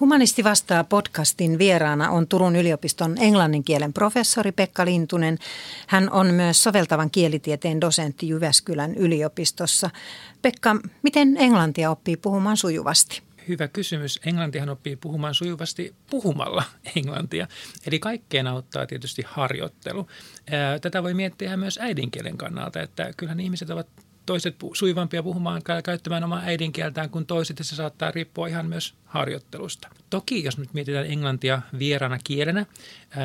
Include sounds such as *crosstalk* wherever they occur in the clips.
Humanisti vastaa podcastin vieraana on Turun yliopiston englannin kielen professori Pekka Lintunen. Hän on myös soveltavan kielitieteen dosentti Jyväskylän yliopistossa. Pekka, miten englantia oppii puhumaan sujuvasti? Hyvä kysymys. Englantihan oppii puhumaan sujuvasti puhumalla *laughs* englantia. Eli kaikkeen auttaa tietysti harjoittelu. Tätä voi miettiä myös äidinkielen kannalta, että kyllähän ihmiset ovat toiset suivampia puhumaan käyttämään omaa äidinkieltään kuin toiset, ja se saattaa riippua ihan myös harjoittelusta. Toki, jos nyt mietitään englantia vierana kielenä,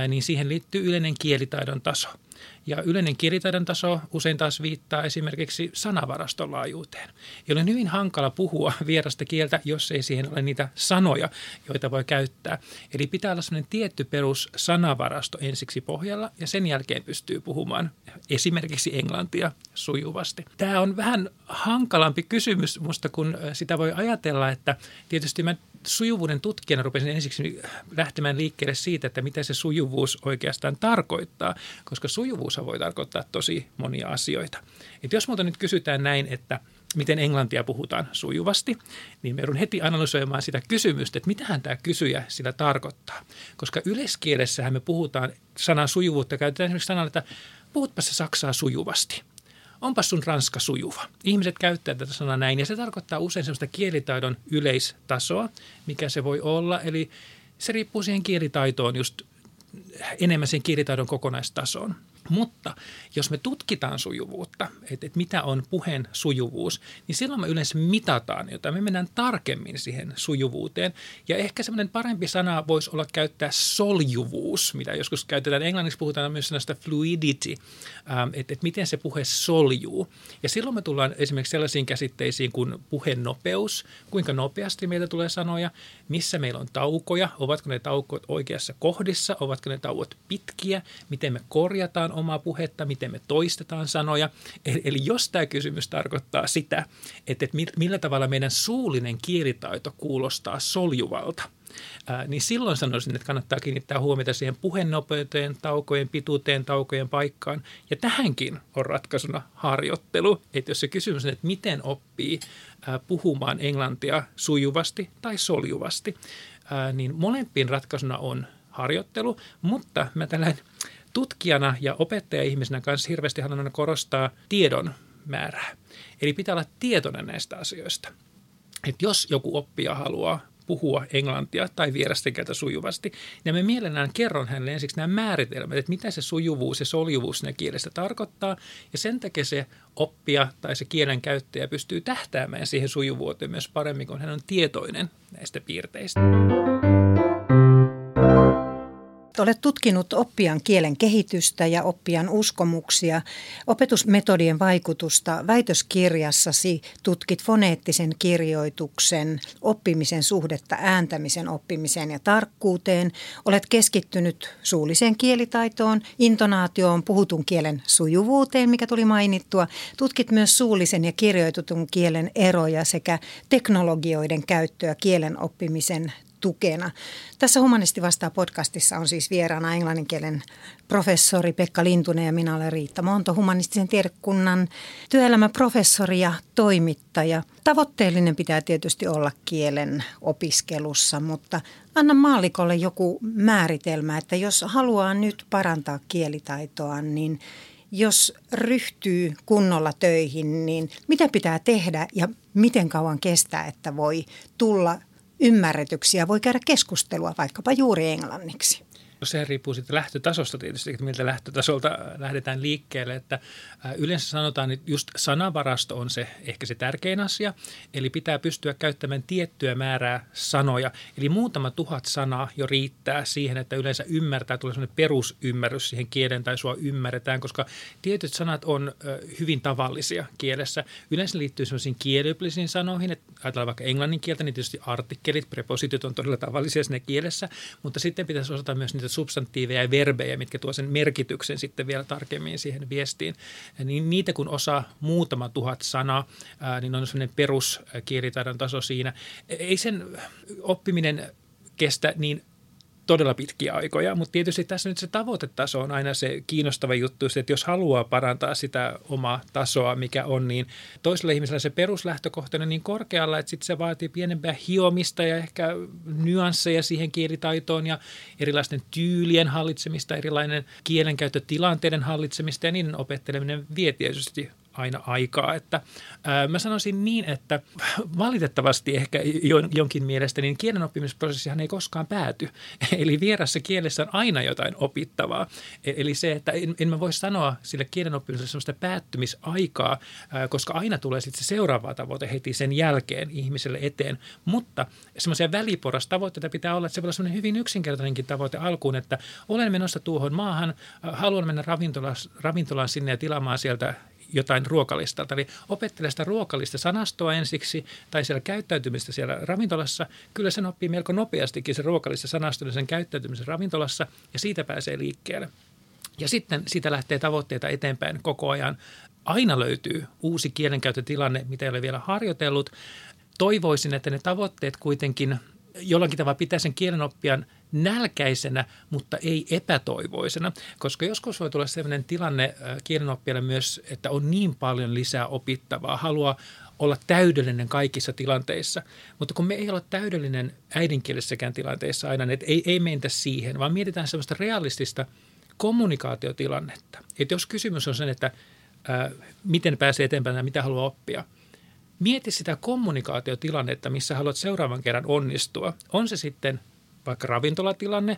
niin siihen liittyy yleinen kielitaidon taso – ja yleinen kielitaidon taso usein taas viittaa esimerkiksi sanavaraston laajuuteen. Ja on hyvin hankala puhua vierasta kieltä, jos ei siihen ole niitä sanoja, joita voi käyttää. Eli pitää olla sellainen tietty perus sanavarasto ensiksi pohjalla ja sen jälkeen pystyy puhumaan esimerkiksi englantia sujuvasti. Tämä on vähän hankalampi kysymys musta, kun sitä voi ajatella, että tietysti mä sujuvuuden tutkijana rupesin ensiksi lähtemään liikkeelle siitä, että mitä se sujuvuus oikeastaan tarkoittaa, koska sujuvuus voi tarkoittaa tosi monia asioita. Et jos multa nyt kysytään näin, että miten englantia puhutaan sujuvasti, niin me joudun heti analysoimaan sitä kysymystä, että mitähän tämä kysyjä sillä tarkoittaa. Koska yleiskielessähän me puhutaan sanan sujuvuutta, käytetään esimerkiksi sanalla, että puhutpa se saksaa sujuvasti – onpa sun ranska sujuva. Ihmiset käyttää tätä sanaa näin ja se tarkoittaa usein sellaista kielitaidon yleistasoa, mikä se voi olla. Eli se riippuu siihen kielitaitoon just enemmän sen kielitaidon kokonaistasoon. Mutta jos me tutkitaan sujuvuutta, että, että mitä on puheen sujuvuus, niin silloin me yleensä mitataan jotain. Me mennään tarkemmin siihen sujuvuuteen. Ja ehkä semmoinen parempi sana voisi olla käyttää soljuvuus, mitä joskus käytetään. Englanniksi puhutaan myös sanasta fluidity, ähm, että, että miten se puhe soljuu. Ja silloin me tullaan esimerkiksi sellaisiin käsitteisiin kuin puheen nopeus, kuinka nopeasti meiltä tulee sanoja, missä meillä on taukoja, ovatko ne taukot oikeassa kohdissa, ovatko ne tauot pitkiä, miten me korjataan omaa puhetta, miten me toistetaan sanoja. Eli, eli jos tämä kysymys tarkoittaa sitä, että, että millä tavalla meidän suullinen kielitaito kuulostaa soljuvalta – Ää, niin silloin sanoisin, että kannattaa kiinnittää huomiota siihen puhenopeuteen, taukojen pituuteen, taukojen paikkaan. Ja tähänkin on ratkaisuna harjoittelu. Että jos se kysymys on, että miten oppii ää, puhumaan englantia sujuvasti tai soljuvasti, ää, niin molempiin ratkaisuna on harjoittelu, mutta mä tällainen tutkijana ja opettaja-ihmisenä kanssa hirveästi haluan korostaa tiedon määrää. Eli pitää olla tietoinen näistä asioista. Että jos joku oppija haluaa puhua englantia tai vierasta kieltä sujuvasti, niin me mielellään kerron hänelle ensiksi nämä määritelmät, että mitä se sujuvuus ja soljuvuus siinä kielestä tarkoittaa, ja sen takia se oppija tai se kielen käyttäjä pystyy tähtäämään siihen sujuvuuteen myös paremmin, kun hän on tietoinen näistä piirteistä. Olet tutkinut oppijan kielen kehitystä ja oppijan uskomuksia, opetusmetodien vaikutusta. Väitöskirjassasi tutkit foneettisen kirjoituksen, oppimisen suhdetta ääntämisen oppimiseen ja tarkkuuteen. Olet keskittynyt suulliseen kielitaitoon, intonaatioon, puhutun kielen sujuvuuteen, mikä tuli mainittua. Tutkit myös suullisen ja kirjoitetun kielen eroja sekä teknologioiden käyttöä kielen oppimisen tukena. Tässä Humanisti vastaa podcastissa on siis vieraana englanninkielen professori Pekka Lintunen ja minä olen Riitta Monto, humanistisen tiedekunnan työelämäprofessori ja toimittaja. Tavoitteellinen pitää tietysti olla kielen opiskelussa, mutta anna maalikolle joku määritelmä, että jos haluaa nyt parantaa kielitaitoa, niin jos ryhtyy kunnolla töihin, niin mitä pitää tehdä ja miten kauan kestää, että voi tulla ymmärretyksiä, voi käydä keskustelua vaikkapa juuri englanniksi. Se riippuu sitten lähtötasosta tietysti, että miltä lähtötasolta lähdetään liikkeelle. Että yleensä sanotaan, että just sanavarasto on se ehkä se tärkein asia. Eli pitää pystyä käyttämään tiettyä määrää sanoja. Eli muutama tuhat sanaa jo riittää siihen, että yleensä ymmärtää, tulee sellainen perusymmärrys siihen kielen tai sua ymmärretään, koska tietyt sanat on hyvin tavallisia kielessä. Yleensä liittyy sellaisiin kieliopillisiin sanoihin, että ajatellaan vaikka englannin kieltä, niin tietysti artikkelit, prepositit on todella tavallisia sinne kielessä, mutta sitten pitäisi osata myös niitä substantiiveja ja verbejä, mitkä tuo sen merkityksen sitten vielä tarkemmin siihen viestiin. Niin niitä kun osaa muutama tuhat sanaa, niin on sellainen peruskielitaidon taso siinä. Ei sen oppiminen kestä niin todella pitkiä aikoja, mutta tietysti tässä nyt se tavoitetaso on aina se kiinnostava juttu, että jos haluaa parantaa sitä omaa tasoa, mikä on, niin toisella ihmisellä se peruslähtökohta on niin korkealla, että sitten se vaatii pienempää hiomista ja ehkä nyansseja siihen kielitaitoon ja erilaisten tyylien hallitsemista, erilainen kielenkäyttötilanteiden hallitsemista ja niiden opetteleminen vie tietysti aina aikaa. Että, ää, mä sanoisin niin, että valitettavasti ehkä jonkin mielestä niin kielen oppimisprosessihan ei koskaan pääty. *laughs* Eli vierassa kielessä on aina jotain opittavaa. E-, eli se, että en, en mä voi sanoa sille kielen oppimiselle sellaista päättymisaikaa, ää, koska aina tulee sitten se seuraava tavoite heti sen jälkeen ihmiselle eteen. Mutta semmoisia väliporastavoitteita pitää olla, että se voi olla hyvin yksinkertainenkin tavoite alkuun, että olen menossa tuohon maahan, haluan mennä ravintolaan, ravintolaan sinne ja tilaamaan sieltä jotain ruokalistalta. Eli opettelee sitä ruokalista sanastoa ensiksi tai siellä käyttäytymistä siellä ravintolassa. Kyllä sen oppii melko nopeastikin se ruokalista sanastoa sen käyttäytymisen ravintolassa ja siitä pääsee liikkeelle. Ja sitten siitä lähtee tavoitteita eteenpäin koko ajan. Aina löytyy uusi kielenkäyttötilanne, mitä ei ole vielä harjoitellut. Toivoisin, että ne tavoitteet kuitenkin jollakin tavalla pitää sen kielenoppijan – nälkäisenä, mutta ei epätoivoisena, koska joskus voi tulla sellainen tilanne äh, kielenoppijalle myös, että on niin paljon lisää opittavaa, haluaa olla täydellinen kaikissa tilanteissa. Mutta kun me ei olla täydellinen äidinkielissäkään tilanteissa aina, että ei, ei mentä siihen, vaan mietitään sellaista realistista kommunikaatiotilannetta. Että jos kysymys on sen, että ää, äh, miten pääsee eteenpäin ja mitä haluaa oppia, mieti sitä kommunikaatiotilannetta, missä haluat seuraavan kerran onnistua. On se sitten vaikka ravintolatilanne,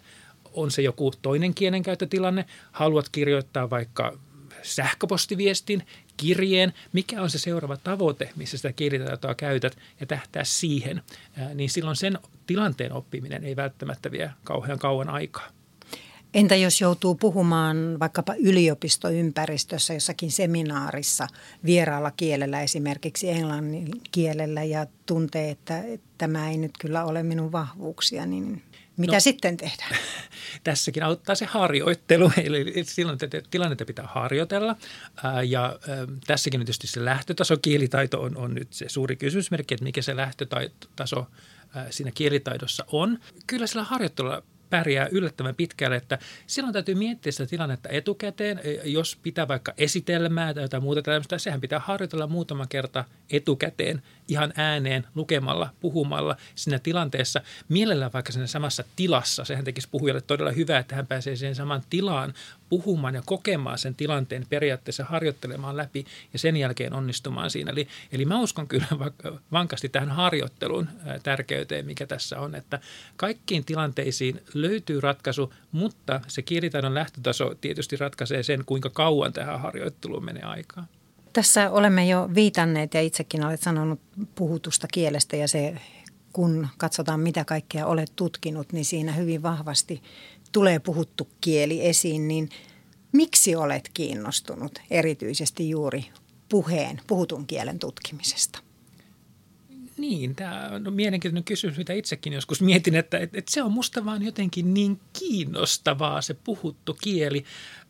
on se joku toinen kielenkäyttötilanne, haluat kirjoittaa vaikka sähköpostiviestin, kirjeen, mikä on se seuraava tavoite, missä sitä kielitaitoa käytät ja tähtää siihen, niin silloin sen tilanteen oppiminen ei välttämättä vie kauhean kauan aikaa. Entä jos joutuu puhumaan vaikkapa yliopistoympäristössä jossakin seminaarissa vieraalla kielellä, esimerkiksi englannin kielellä ja tuntee, että tämä ei nyt kyllä ole minun vahvuuksia, niin mitä no, sitten tehdään? *laughs* Tässäkin auttaa se harjoittelu, *laughs* eli silloin tilannetta pitää harjoitella. Ja tässäkin tietysti se lähtötaso, kielitaito on, on nyt se suuri kysymysmerkki, että mikä se lähtötaso siinä kielitaidossa on. Kyllä sillä harjoittelulla pärjää yllättävän pitkälle, että silloin täytyy miettiä sitä tilannetta etukäteen. Jos pitää vaikka esitelmää tai jotain muuta tällaista, sehän pitää harjoitella muutama kerta etukäteen ihan ääneen lukemalla, puhumalla siinä tilanteessa. Mielellään vaikka siinä samassa tilassa. Sehän tekisi puhujalle todella hyvää, että hän pääsee siihen samaan tilaan puhumaan ja kokemaan sen tilanteen periaatteessa harjoittelemaan läpi ja sen jälkeen onnistumaan siinä. Eli, eli mä uskon kyllä *laughs* vankasti tähän harjoittelun tärkeyteen, mikä tässä on, että kaikkiin tilanteisiin löytyy ratkaisu, mutta se kielitaidon lähtötaso tietysti ratkaisee sen, kuinka kauan tähän harjoitteluun menee aikaa. Tässä olemme jo viitanneet ja itsekin olet sanonut puhutusta kielestä ja se kun katsotaan mitä kaikkea olet tutkinut, niin siinä hyvin vahvasti tulee puhuttu kieli esiin, niin miksi olet kiinnostunut erityisesti juuri puheen, puhutun kielen tutkimisesta? Niin, tämä on mielenkiintoinen kysymys, mitä itsekin joskus mietin, että, että, että se on musta vaan jotenkin niin kiinnostavaa se puhuttu kieli.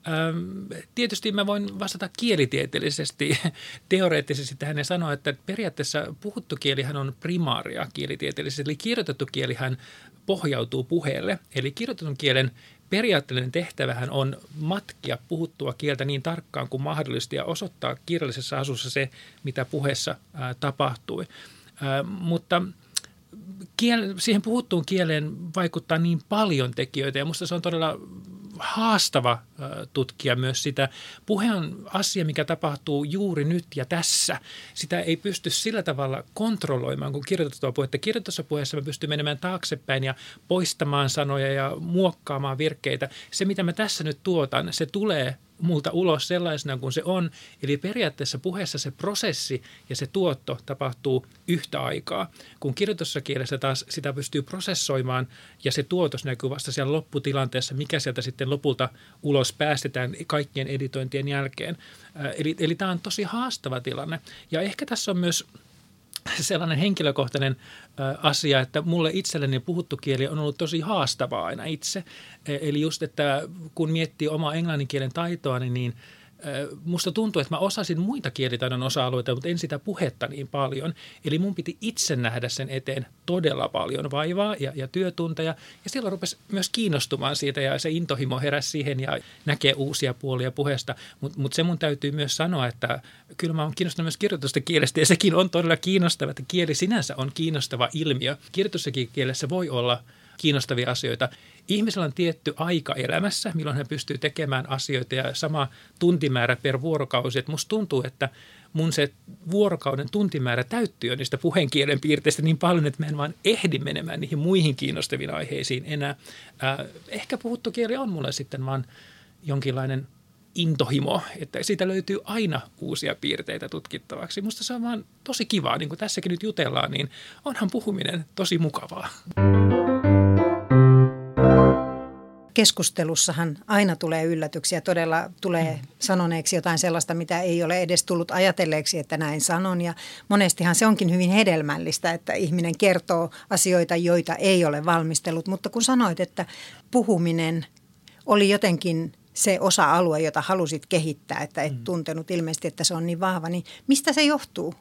Öm, tietysti mä voin vastata kielitieteellisesti, *laughs* teoreettisesti tähän ja sanoa, että periaatteessa puhuttu kielihän on primaaria kielitieteellisesti, eli kirjoitettu kielihän pohjautuu puheelle. Eli kirjoitetun kielen periaatteellinen tehtävähän on matkia puhuttua kieltä niin tarkkaan kuin mahdollista ja osoittaa kirjallisessa asussa se, mitä puheessa ää, tapahtui. Mutta kiel, siihen puhuttuun kieleen vaikuttaa niin paljon tekijöitä ja minusta se on todella haastava tutkia myös sitä. Puhe on asia, mikä tapahtuu juuri nyt ja tässä. Sitä ei pysty sillä tavalla kontrolloimaan kuin kirjoitettua puhetta. Kirjoitetussa puheessa me pystymme menemään taaksepäin ja poistamaan sanoja ja muokkaamaan virkkeitä. Se, mitä mä tässä nyt tuotan, se tulee multa ulos sellaisena kuin se on. Eli periaatteessa puheessa se prosessi ja se tuotto tapahtuu yhtä aikaa. Kun kirjoitussa kielessä taas sitä pystyy prosessoimaan ja se tuotos näkyy vasta siellä lopputilanteessa, mikä sieltä sitten lopulta ulos päästetään kaikkien editointien jälkeen. Eli, eli tämä on tosi haastava tilanne. Ja ehkä tässä on myös sellainen henkilökohtainen asia, että mulle itselleni puhuttu kieli on ollut tosi haastavaa aina itse. E, eli just, että kun miettii omaa englanninkielen taitoa, niin musta tuntuu, että mä osasin muita kielitaidon osa-alueita, mutta en sitä puhetta niin paljon. Eli mun piti itse nähdä sen eteen todella paljon vaivaa ja, ja työtunteja. Ja silloin rupesi myös kiinnostumaan siitä ja se intohimo heräsi siihen ja näkee uusia puolia puheesta. Mutta mut se mun täytyy myös sanoa, että kyllä mä oon kiinnostunut myös kirjoitusten kielestä ja sekin on todella kiinnostava, että kieli sinänsä on kiinnostava ilmiö. Kirjoitussakin kielessä voi olla kiinnostavia asioita. Ihmisellä on tietty aika elämässä, milloin hän pystyy tekemään asioita ja sama tuntimäärä per vuorokausi. Että musta tuntuu, että mun se vuorokauden tuntimäärä täyttyy jo niistä puheenkielen piirteistä niin paljon, että mä en vaan ehdi menemään niihin muihin kiinnostaviin aiheisiin enää. Äh, ehkä puhuttu kieli on mulle sitten vaan jonkinlainen intohimo, että siitä löytyy aina uusia piirteitä tutkittavaksi. Musta se on vaan tosi kivaa, niin kuin tässäkin nyt jutellaan, niin onhan puhuminen tosi mukavaa. Keskustelussahan aina tulee yllätyksiä, todella tulee mm. sanoneeksi jotain sellaista, mitä ei ole edes tullut ajatelleeksi, että näin sanon. Ja monestihan se onkin hyvin hedelmällistä, että ihminen kertoo asioita, joita ei ole valmistellut. Mutta kun sanoit, että puhuminen oli jotenkin se osa-alue, jota halusit kehittää, että et mm. tuntenut ilmeisesti, että se on niin vahva, niin mistä se johtuu?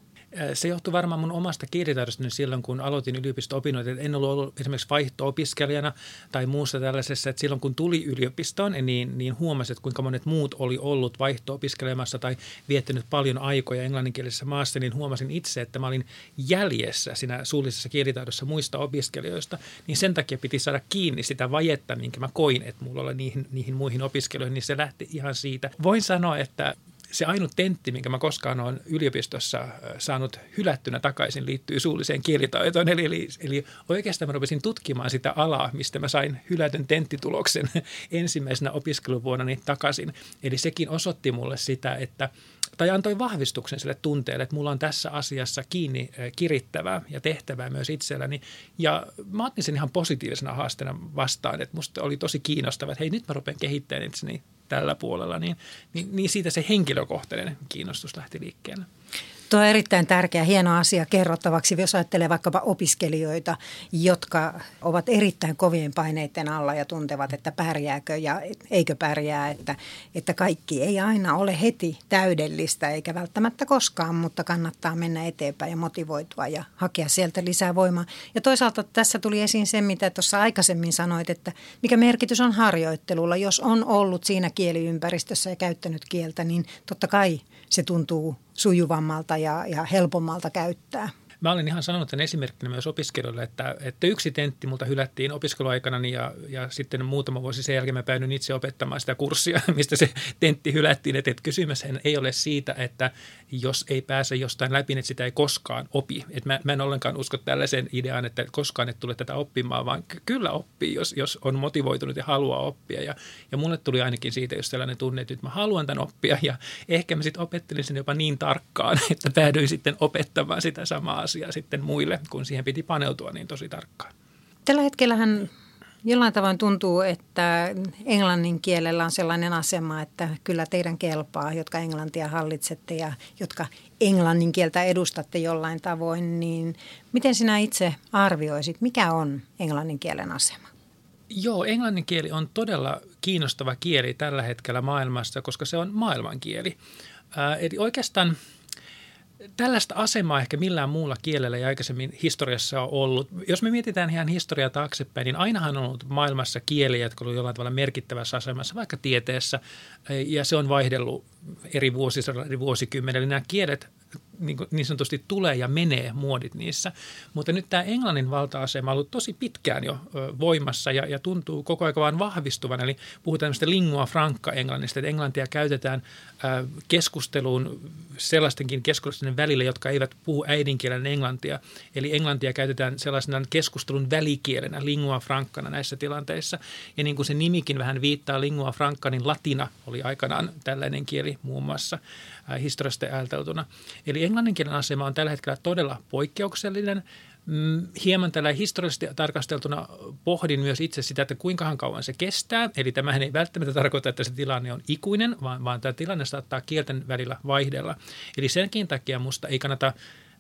Se johtui varmaan mun omasta kielitaidostani silloin, kun aloitin yliopisto-opinnot. En ollut, esimerkiksi vaihto-opiskelijana tai muussa tällaisessa. Että silloin kun tuli yliopistoon, niin, niin huomasin, että kuinka monet muut oli ollut vaihto-opiskelemassa tai viettänyt paljon aikoja englanninkielisessä maassa, niin huomasin itse, että mä olin jäljessä siinä suullisessa kielitaidossa muista opiskelijoista. Niin sen takia piti saada kiinni sitä vajetta, minkä mä koin, että mulla oli niihin, niihin muihin opiskelijoihin, niin se lähti ihan siitä. Voin sanoa, että se ainut tentti, minkä mä koskaan olen yliopistossa äh, saanut hylättynä takaisin, liittyy suulliseen kielitaitoon. Eli, eli, eli oikeastaan mä rupesin tutkimaan sitä alaa, mistä mä sain hylätyn tenttituloksen *laughs* ensimmäisenä opiskeluvuonnani takaisin. Eli sekin osoitti mulle sitä, että tai antoi vahvistuksen sille tunteelle, että mulla on tässä asiassa kiinni äh, kirittävää ja tehtävää myös itselläni. Ja mä otin sen ihan positiivisena haasteena vastaan, että musta oli tosi kiinnostavaa, että hei nyt mä rupean kehittämään itseni tällä puolella, niin, niin, niin siitä se henkilökohtainen kiinnostus lähti liikkeelle. Tuo on erittäin tärkeä, hieno asia kerrottavaksi, jos ajattelee vaikkapa opiskelijoita, jotka ovat erittäin kovien paineiden alla ja tuntevat, että pärjääkö ja eikö pärjää, että, että kaikki ei aina ole heti täydellistä eikä välttämättä koskaan, mutta kannattaa mennä eteenpäin ja motivoitua ja hakea sieltä lisää voimaa. Ja toisaalta tässä tuli esiin se, mitä tuossa aikaisemmin sanoit, että mikä merkitys on harjoittelulla. Jos on ollut siinä kieliympäristössä ja käyttänyt kieltä, niin totta kai se tuntuu sujuvammalta ja, ja helpommalta käyttää. Mä olen ihan sanonut tämän esimerkkinä myös opiskelijoille, että, että yksi tentti multa hylättiin opiskeluaikana ja, ja sitten muutama vuosi sen jälkeen mä päädyin itse opettamaan sitä kurssia, *laughs* mistä se tentti hylättiin. Että, että kysymys ei ole siitä, että jos ei pääse jostain läpi, että sitä ei koskaan opi. Että mä, mä en ollenkaan usko tällaiseen ideaan, että koskaan et tule tätä oppimaan, vaan kyllä oppii, jos, jos on motivoitunut ja haluaa oppia. Ja, ja mulle tuli ainakin siitä jos sellainen tunne, että mä haluan tämän oppia ja ehkä mä sitten opettelin sen jopa niin tarkkaan, *laughs* että päädyin sitten opettamaan sitä samaa asiaa sitten muille, kun siihen piti paneutua niin tosi tarkkaan. Tällä hetkellähän jollain tavoin tuntuu, että englannin kielellä on sellainen asema, että kyllä teidän kelpaa, jotka englantia hallitsette ja jotka englannin kieltä edustatte jollain tavoin, niin miten sinä itse arvioisit, mikä on englannin kielen asema? Joo, englannin kieli on todella kiinnostava kieli tällä hetkellä maailmassa, koska se on maailmankieli. Ää, eli oikeastaan – tällaista asemaa ehkä millään muulla kielellä ei aikaisemmin historiassa ole ollut. Jos me mietitään ihan historiaa taaksepäin, niin ainahan on ollut maailmassa kieliä, jotka ovat jollain tavalla merkittävässä asemassa, vaikka tieteessä, ja se on vaihdellut eri vuosisadalla, eri vuosikymmenellä. Nämä kielet niin, niin sanotusti tulee ja menee muodit niissä. Mutta nyt tämä englannin valta-asema on ollut tosi pitkään jo voimassa ja, ja tuntuu koko ajan vaan vahvistuvan. Eli puhutaan tämmöistä lingua franca englannista, että englantia käytetään keskusteluun sellaistenkin keskustelujen välillä, jotka eivät puhu äidinkielen englantia. Eli englantia käytetään sellaisena keskustelun välikielenä, lingua francana näissä tilanteissa. Ja niin kuin se nimikin vähän viittaa lingua franca, niin latina oli aikanaan tällainen kieli muun muassa historiasta ääteltuna. Eli englannin kielen asema on tällä hetkellä todella poikkeuksellinen. Mm, hieman tällä historiallisesti tarkasteltuna pohdin myös itse sitä, että kuinka kauan se kestää. Eli tämähän ei välttämättä tarkoita, että se tilanne on ikuinen, vaan, vaan tämä tilanne saattaa kielten välillä vaihdella. Eli senkin takia musta ei kannata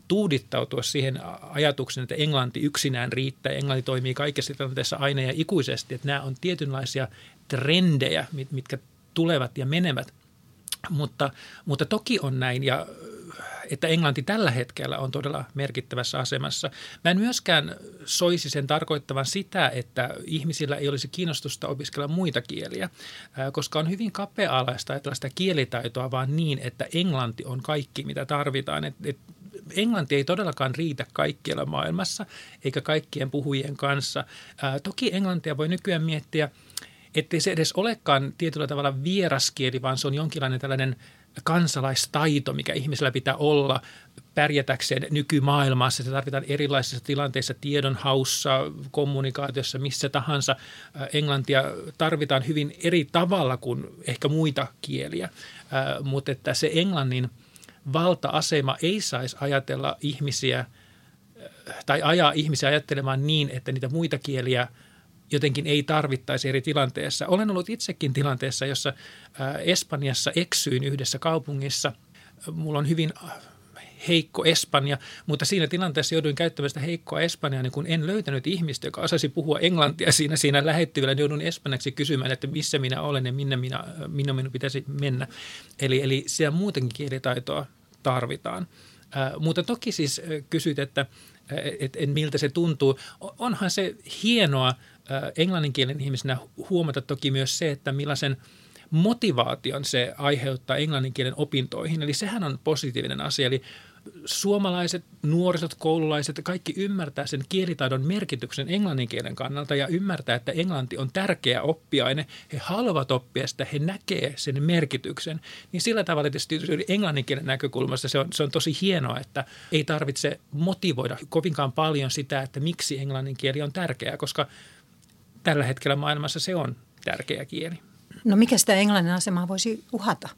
tuudittautua siihen ajatukseen, että englanti yksinään riittää, englanti toimii kaikissa tilanteissa aina ja ikuisesti, että nämä on tietynlaisia trendejä, mitkä tulevat ja menevät Mutta, mutta toki on näin ja että englanti tällä hetkellä on todella merkittävässä asemassa. Mä en myöskään soisi sen tarkoittavan sitä, että ihmisillä ei olisi kiinnostusta opiskella muita kieliä, koska on hyvin kapea-alaista ajatella sitä kielitaitoa vaan niin, että englanti on kaikki, mitä tarvitaan. Et, et englanti ei todellakaan riitä kaikkialla maailmassa eikä kaikkien puhujien kanssa. Ää, toki englantia voi nykyään miettiä, ettei se edes olekaan tietyllä tavalla vieraskieli, vaan se on jonkinlainen tällainen – kansalaistaito, mikä ihmisellä pitää olla pärjätäkseen nykymaailmassa. Se tarvitaan erilaisissa tilanteissa, tiedonhaussa, kommunikaatiossa, missä tahansa. Englantia tarvitaan hyvin eri tavalla kuin ehkä muita kieliä, mutta että se englannin valta-asema ei saisi ajatella ihmisiä tai ajaa ihmisiä ajattelemaan niin, että niitä muita kieliä – jotenkin ei tarvittaisi eri tilanteessa. Olen ollut itsekin tilanteessa, jossa Espanjassa eksyin yhdessä kaupungissa. Mulla on hyvin heikko Espanja, mutta siinä tilanteessa jouduin käyttämään sitä heikkoa Espanjaa, niin kun en löytänyt ihmistä, joka osasi puhua englantia siinä, siinä lähettyvillä, niin joudun espanjaksi kysymään, että missä minä olen ja minne, minä, minne minun pitäisi mennä. Eli, eli siellä muutenkin kielitaitoa tarvitaan. Äh, mutta toki siis kysyt, että et, et miltä se tuntuu. Onhan se hienoa englanninkielen ihmisenä huomata toki myös se, että millaisen motivaation se aiheuttaa englanninkielen opintoihin. Eli sehän on positiivinen asia. Eli suomalaiset, nuorisot, koululaiset, kaikki ymmärtää sen kielitaidon merkityksen englannin kielen kannalta ja ymmärtää, että englanti on tärkeä oppiaine. He haluavat oppia sitä, he näkee sen merkityksen. Niin sillä tavalla tietysti englannin kielen näkökulmasta se on, se on tosi hienoa, että ei tarvitse motivoida kovinkaan paljon sitä, että miksi englannin kieli on tärkeää, koska tällä hetkellä maailmassa se on tärkeä kieli. No mikä sitä englannin asemaa voisi uhata?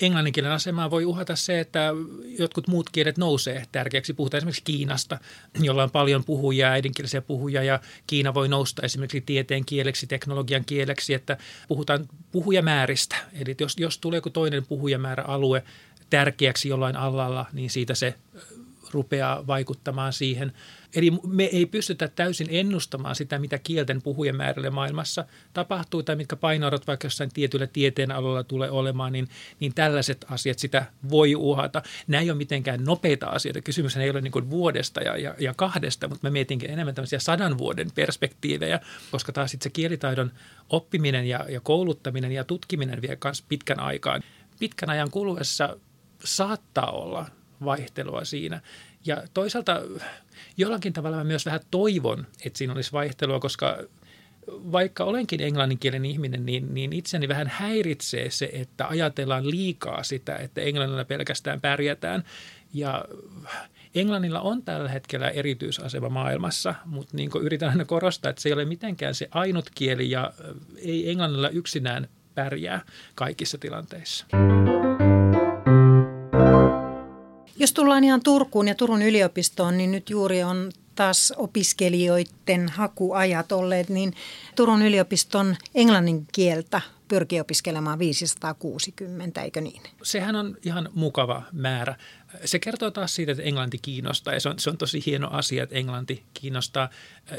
englanninkielen asemaa voi uhata se, että jotkut muut kielet nousee tärkeäksi. Puhutaan esimerkiksi Kiinasta, jolla on paljon puhujia, äidinkielisiä puhujia ja Kiina voi nousta esimerkiksi tieteen kieleksi, teknologian kieleksi, että puhutaan puhujamääristä. Eli jos, jos tulee joku toinen puhujamäärä alue tärkeäksi jollain alalla, niin siitä se rupeaa vaikuttamaan siihen. Eli me ei pystytä täysin ennustamaan sitä, mitä kielten puhujamäärälle maailmassa tapahtuu tai mitkä painoarvot vaikka jossain tietyllä tieteen alalla tulee olemaan, niin, niin tällaiset asiat sitä voi uhata. Nämä ei ole mitenkään nopeita asioita. Kysymys ei ole niin vuodesta ja, ja, ja kahdesta, mutta mä mietinkin enemmän tämmöisiä sadan vuoden perspektiivejä, koska taas sitten se kielitaidon oppiminen ja, ja kouluttaminen ja tutkiminen vie myös pitkän aikaan. Pitkän ajan kuluessa saattaa olla vaihtelua siinä. Ja toisaalta jollakin tavalla mä myös vähän toivon, että siinä olisi vaihtelua, koska vaikka olenkin englanninkielen ihminen, niin, niin itseni vähän häiritsee se, että ajatellaan liikaa sitä, että englannilla pelkästään pärjätään. Ja Englannilla on tällä hetkellä erityisasema maailmassa, mutta niin yritän aina korostaa, että se ei ole mitenkään se ainut kieli ja ei englannilla yksinään pärjää kaikissa tilanteissa. Jos tullaan ihan Turkuun ja Turun yliopistoon, niin nyt juuri on taas opiskelijoiden hakuajat olleet, niin Turun yliopiston englannin kieltä pyrkii opiskelemaan 560, eikö niin? Sehän on ihan mukava määrä. Se kertoo taas siitä, että englanti kiinnostaa ja se on, se on tosi hieno asia, että englanti kiinnostaa.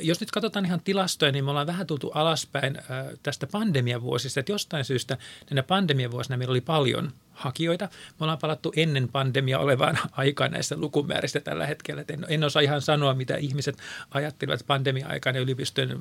Jos nyt katsotaan ihan tilastoja, niin me ollaan vähän tultu alaspäin tästä pandemiavuosista, että jostain syystä näinä pandemiavuosina meillä oli paljon hakijoita. Me ollaan palattu ennen pandemia olevaan aikaan näistä lukumääristä tällä hetkellä. En, en osaa ihan sanoa, mitä ihmiset ajattelivat pandemia-aikana yliopistojen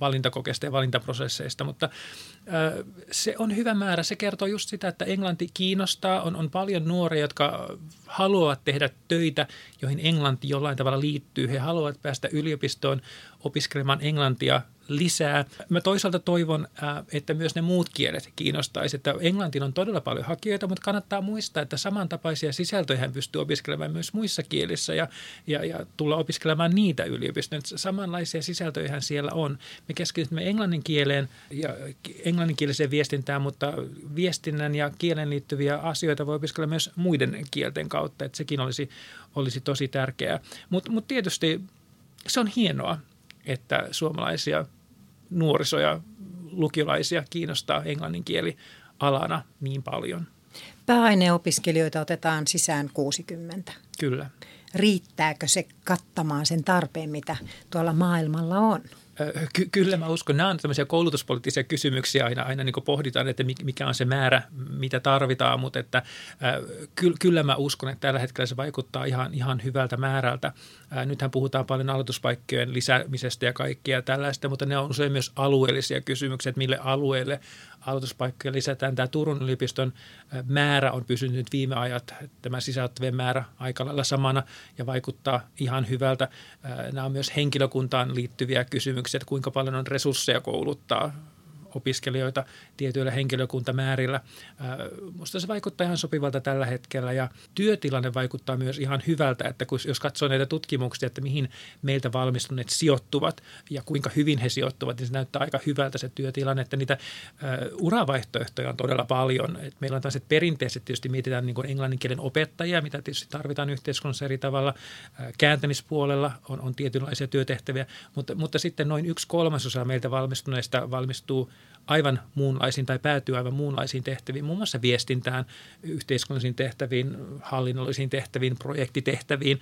valintakokeista ja valintaprosesseista, mutta äh, se on hyvä määrä. Se kertoo just sitä, että englanti kiinnostaa. On, on paljon nuoria, jotka haluavat tehdä töitä, joihin englanti jollain tavalla liittyy. He haluavat päästä yliopistoon opiskelemaan englantia lisää. Mä toisaalta toivon, että myös ne muut kielet kiinnostaisi, että englantiin on todella paljon hakijoita, mutta kannattaa muistaa, että samantapaisia sisältöjä hän pystyy opiskelemaan myös muissa kielissä ja, ja, ja tulla opiskelemaan niitä yliopistoja. Samanlaisia sisältöjä siellä on. Me keskitymme englannin kieleen ja englanninkieliseen viestintään, mutta viestinnän ja kielen liittyviä asioita voi opiskella myös muiden kielten kautta, että sekin olisi, olisi tosi tärkeää. Mutta mut tietysti se on hienoa, että suomalaisia nuorisoja, lukiolaisia kiinnostaa englannin kieli alana niin paljon. Pääaineopiskelijoita otetaan sisään 60. Kyllä. Riittääkö se kattamaan sen tarpeen, mitä tuolla maailmalla on? Ky- kyllä mä uskon. Nämä on tämmöisiä koulutuspoliittisia kysymyksiä aina, aina niin pohditaan, että mikä on se määrä, mitä tarvitaan, mutta että, ky- kyllä mä uskon, että tällä hetkellä se vaikuttaa ihan, ihan hyvältä määrältä. Nythän puhutaan paljon aloituspaikkojen lisäämisestä ja kaikkia tällaista, mutta ne on usein myös alueellisia kysymyksiä, että mille alueelle aloituspaikkoja lisätään. Tämä Turun yliopiston määrä on pysynyt viime ajat, tämä sisältävien määrä aika lailla samana ja vaikuttaa ihan hyvältä. Nämä on myös henkilökuntaan liittyviä kysymyksiä, että kuinka paljon on resursseja kouluttaa opiskelijoita tietyillä henkilökuntamäärillä. Minusta se vaikuttaa ihan sopivalta tällä hetkellä ja työtilanne vaikuttaa myös ihan hyvältä, että kun, jos katsoo näitä tutkimuksia, että mihin meiltä valmistuneet sijoittuvat ja kuinka hyvin he sijoittuvat, niin se näyttää aika hyvältä se työtilanne, että niitä uravaihtoehtoja on todella paljon. Et meillä on tällaiset perinteiset, tietysti mietitään niin englannin kielen opettajia, mitä tietysti tarvitaan yhteiskunnassa eri tavalla. Kääntämispuolella on, on tietynlaisia työtehtäviä, mutta, mutta sitten noin yksi kolmasosa meiltä valmistuneista valmistuu aivan muunlaisiin tai päätyy aivan muunlaisiin tehtäviin, muun muassa viestintään, yhteiskunnallisiin tehtäviin, hallinnollisiin tehtäviin, projektitehtäviin.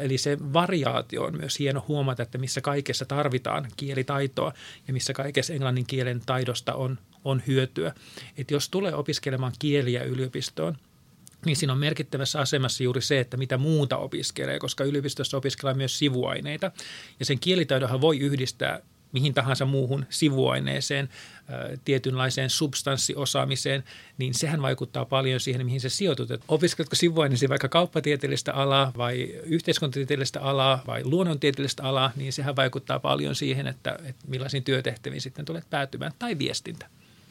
Eli se variaatio on myös hieno huomata, että missä kaikessa tarvitaan kielitaitoa ja missä kaikessa englannin kielen taidosta on, on hyötyä. Et jos tulee opiskelemaan kieliä yliopistoon, niin siinä on merkittävässä asemassa juuri se, että mitä muuta opiskelee, koska yliopistossa opiskellaan myös sivuaineita. Ja sen kielitaidonhan voi yhdistää mihin tahansa muuhun sivuaineeseen, tietynlaiseen substanssiosaamiseen, niin sehän vaikuttaa paljon siihen, mihin se sijoitut. Et opiskeletko sivuaineesi vaikka kauppatieteellistä alaa vai yhteiskuntatieteellistä alaa vai luonnontieteellistä alaa, niin sehän vaikuttaa paljon siihen, että, että millaisiin työtehtäviin sitten tulet päätymään tai viestintä.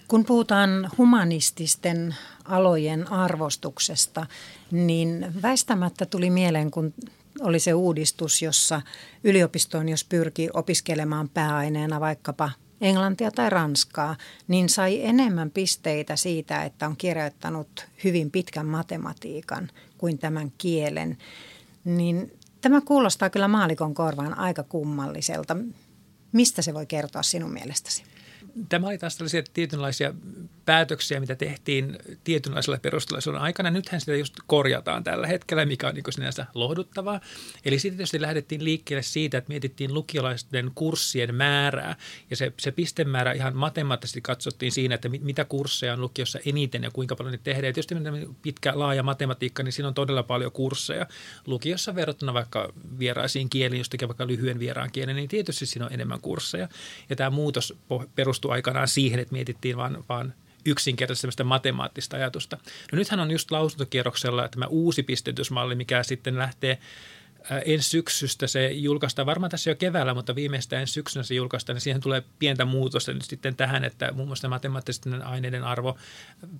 Kun puhutaan humanististen alojen arvostuksesta, niin väistämättä tuli mieleen, kun oli se uudistus, jossa yliopistoon, jos pyrki opiskelemaan pääaineena vaikkapa englantia tai ranskaa, niin sai enemmän pisteitä siitä, että on kirjoittanut hyvin pitkän matematiikan kuin tämän kielen. Niin tämä kuulostaa kyllä maalikon korvaan aika kummalliselta. Mistä se voi kertoa sinun mielestäsi? Tämä oli taas tällaisia tietynlaisia päätöksiä, mitä tehtiin tietynlaisella perusteella aikana. Nythän sitä just korjataan tällä hetkellä, mikä on niin sinänsä lohduttavaa. Eli sitten tietysti lähdettiin liikkeelle siitä, että mietittiin lukiolaisten kurssien määrää. Ja se, se pistemäärä ihan matemaattisesti katsottiin siinä, että mit, mitä kursseja on lukiossa eniten ja kuinka paljon niitä tehdään. Ja tietysti pitkä, laaja matematiikka, niin siinä on todella paljon kursseja. Lukiossa verrattuna vaikka vieraisiin kieliin, jos tekee vaikka lyhyen vieraan kielen, niin tietysti siinä on enemmän kursseja. Ja tämä muutos perustui aikanaan siihen, että mietittiin vaan, vaan yksinkertaisesti matemaattista ajatusta. No nythän on just lausuntokierroksella tämä uusi pistetysmalli, mikä sitten lähtee ensi syksystä se julkaistaan, varmaan tässä jo keväällä, mutta viimeistään ensi syksynä se julkaistaan, niin siihen tulee pientä muutosta nyt sitten tähän, että muun muassa matemaattisten aineiden arvo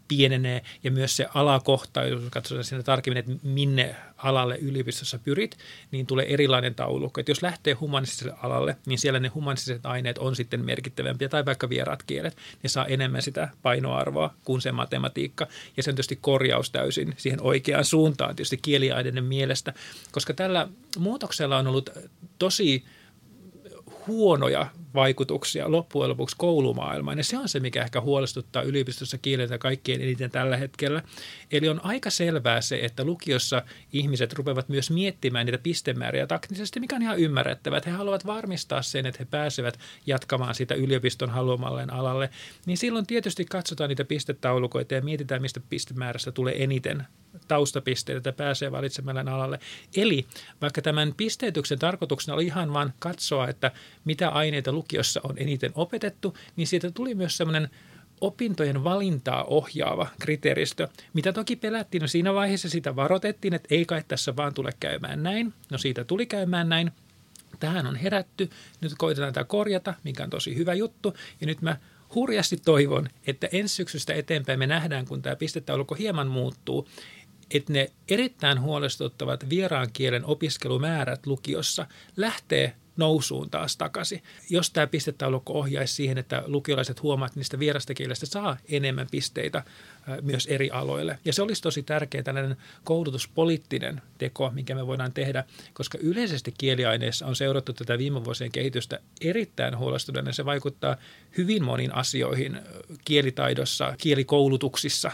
pienenee ja myös se alakohta, jos katsotaan siinä tarkemmin, että minne alalle yliopistossa pyrit, niin tulee erilainen taulukko. Että jos lähtee humanistiselle alalle, niin siellä ne humanistiset aineet on sitten merkittävämpiä tai vaikka vieraat kielet, ne saa enemmän sitä painoarvoa kuin se matematiikka. Ja se on tietysti korjaus täysin siihen oikeaan suuntaan tietysti kieliaineiden mielestä, koska tällä muutoksella on ollut tosi huonoja vaikutuksia loppujen lopuksi koulumaailmaan. Ja se on se, mikä ehkä huolestuttaa yliopistossa kieltä kaikkien eniten tällä hetkellä. Eli on aika selvää se, että lukiossa ihmiset rupeavat myös miettimään niitä pistemääriä taktisesti, mikä on ihan ymmärrettävää. Että he haluavat varmistaa sen, että he pääsevät jatkamaan sitä yliopiston haluamalleen alalle. Niin silloin tietysti katsotaan niitä pistetaulukoita ja mietitään, mistä pistemäärästä tulee eniten taustapisteitä, että pääsee valitsemalleen alalle. Eli vaikka tämän pisteytyksen tarkoituksena oli ihan vain katsoa, että mitä aineita lukiossa on eniten opetettu, niin siitä tuli myös semmoinen opintojen valintaa ohjaava kriteeristö, mitä toki pelättiin. No siinä vaiheessa sitä varoitettiin, että ei kai tässä vaan tule käymään näin. No siitä tuli käymään näin. Tähän on herätty. Nyt koitetaan tämä korjata, mikä on tosi hyvä juttu. Ja nyt mä hurjasti toivon, että ensi syksystä eteenpäin me nähdään, kun tämä pistetaulukko hieman muuttuu, että ne erittäin huolestuttavat vieraan kielen opiskelumäärät lukiossa lähtee nousuun taas takaisin. Jos tämä pistetaulukko ohjaisi siihen, että lukiolaiset huomaavat, että niistä vierasta kielestä saa enemmän pisteitä myös eri aloille. Ja se olisi tosi tärkeä tällainen koulutuspoliittinen teko, mikä me voidaan tehdä, koska yleisesti kieliaineissa on seurattu tätä viime vuosien kehitystä erittäin huolestuneena. Se vaikuttaa hyvin moniin asioihin kielitaidossa, kielikoulutuksissa,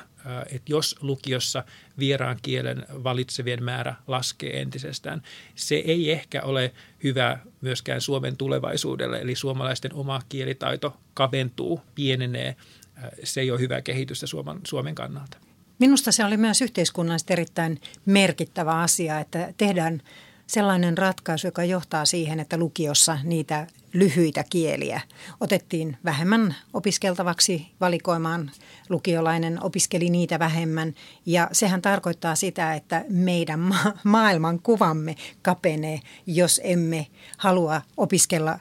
että jos lukiossa vieraan kielen valitsevien määrä laskee entisestään, se ei ehkä ole hyvä myöskään Suomen tulevaisuudelle, eli suomalaisten oma kielitaito kaventuu, pienenee. Se ei ole hyvä kehitystä Suomen, Suomen kannalta. Minusta se oli myös yhteiskunnallisesti erittäin merkittävä asia, että tehdään sellainen ratkaisu, joka johtaa siihen, että lukiossa niitä lyhyitä kieliä otettiin vähemmän opiskeltavaksi valikoimaan. Lukiolainen opiskeli niitä vähemmän ja sehän tarkoittaa sitä, että meidän ma- maailman kuvamme kapenee, jos emme halua opiskella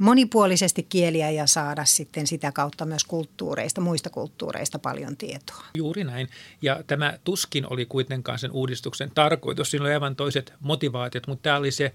monipuolisesti kieliä ja saada sitten sitä kautta myös kulttuureista, muista kulttuureista paljon tietoa. Juuri näin. Ja tämä tuskin oli kuitenkaan sen uudistuksen tarkoitus. Siinä oli aivan toiset motivaatiot, mutta tämä oli se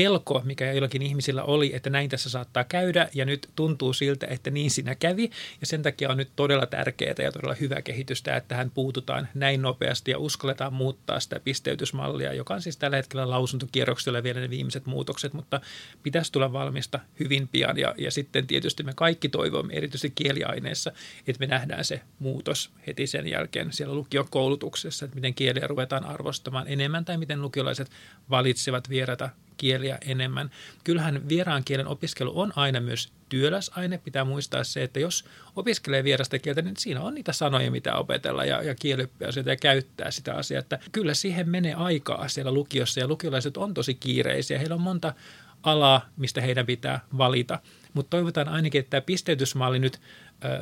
pelko, mikä joillakin ihmisillä oli, että näin tässä saattaa käydä ja nyt tuntuu siltä, että niin siinä kävi. Ja sen takia on nyt todella tärkeää ja todella hyvä kehitystä, että tähän puututaan näin nopeasti ja uskalletaan muuttaa sitä pisteytysmallia, joka on siis tällä hetkellä lausuntokierroksella vielä ne viimeiset muutokset, mutta pitäisi tulla valmista hyvin pian. Ja, ja sitten tietysti me kaikki toivomme, erityisesti kieliaineissa, että me nähdään se muutos heti sen jälkeen siellä lukiokoulutuksessa, että miten kieliä ruvetaan arvostamaan enemmän tai miten lukiolaiset valitsevat vierata kieliä enemmän. Kyllähän vieraan kielen opiskelu on aina myös työläs aine. Pitää muistaa se, että jos opiskelee vierasta kieltä, niin siinä on niitä sanoja, mitä opetella ja, ja kielippiä ja käyttää sitä asiaa. Että kyllä siihen menee aikaa siellä lukiossa ja lukiolaiset on tosi kiireisiä. Heillä on monta alaa, mistä heidän pitää valita. Mutta toivotaan ainakin, että tämä pisteytysmalli nyt